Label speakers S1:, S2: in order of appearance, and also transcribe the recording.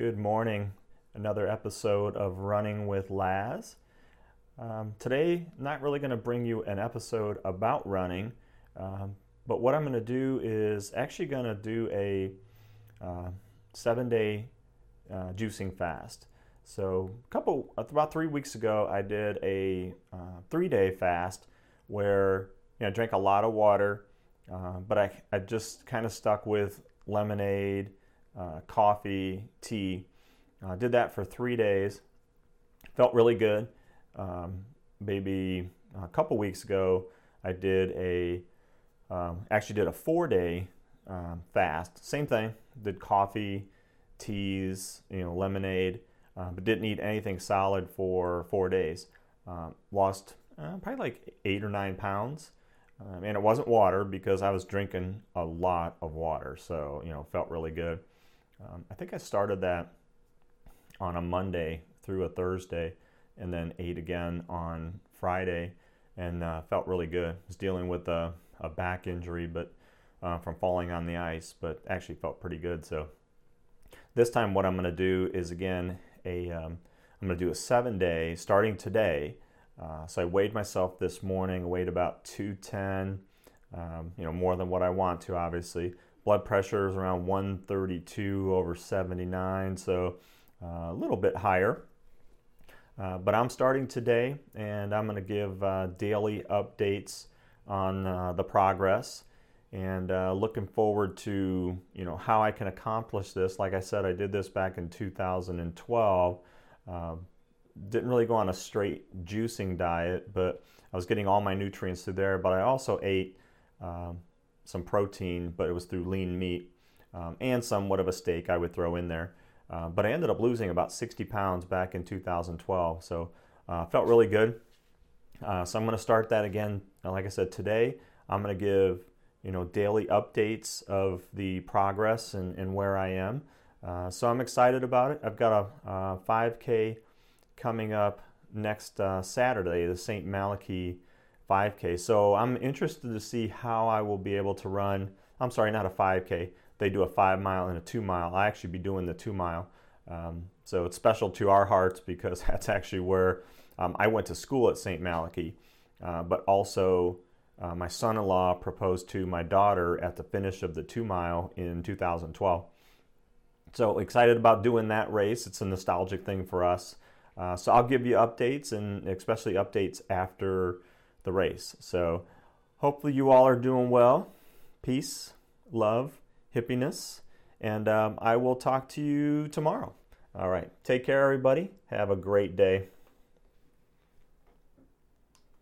S1: Good morning. Another episode of Running with Laz. Um, today, not really going to bring you an episode about running, um, but what I'm going to do is actually going to do a uh, seven day uh, juicing fast. So, a couple about three weeks ago, I did a uh, three day fast where you know, I drank a lot of water, uh, but I, I just kind of stuck with lemonade uh, coffee, tea. Uh, did that for three days. Felt really good. Um, maybe a couple weeks ago, I did a um, actually did a four day um, fast. Same thing. Did coffee, teas, you know, lemonade, uh, but didn't eat anything solid for four days. Um, lost uh, probably like eight or nine pounds. Um, and it wasn't water because I was drinking a lot of water, so you know, felt really good. Um, I think I started that on a Monday through a Thursday, and then ate again on Friday, and uh, felt really good. Was dealing with a, a back injury, but uh, from falling on the ice, but actually felt pretty good. So this time, what I'm going to do is again a um, I'm going to do a seven day starting today. Uh, so I weighed myself this morning, weighed about 210, um, you know, more than what I want to, obviously blood pressure is around 132 over 79, so uh, a little bit higher. Uh, but I'm starting today, and I'm going to give uh, daily updates on uh, the progress, and uh, looking forward to you know how I can accomplish this. Like I said, I did this back in 2012. Um, didn't really go on a straight juicing diet, but I was getting all my nutrients through there. But I also ate some protein, but it was through lean meat um, and somewhat of a steak I would throw in there. Uh, but I ended up losing about 60 pounds back in 2012, so uh, felt really good. Uh, so I'm going to start that again. Like I said, today I'm going to give you know daily updates of the progress and, and where I am. Uh, so I'm excited about it. I've got a 5K coming up next uh, Saturday, the St. Malachy 5K. So I'm interested to see how I will be able to run. I'm sorry, not a 5K. They do a five mile and a two mile. I actually be doing the two mile. Um, so it's special to our hearts because that's actually where um, I went to school at St. Malachy, uh, but also uh, my son in law proposed to my daughter at the finish of the two mile in 2012. So excited about doing that race. It's a nostalgic thing for us. Uh, so I'll give you updates and especially updates after the race. So hopefully you all are doing well. Peace, love, hippiness, and um, I will talk to you tomorrow. All right. Take care, everybody. Have a great day.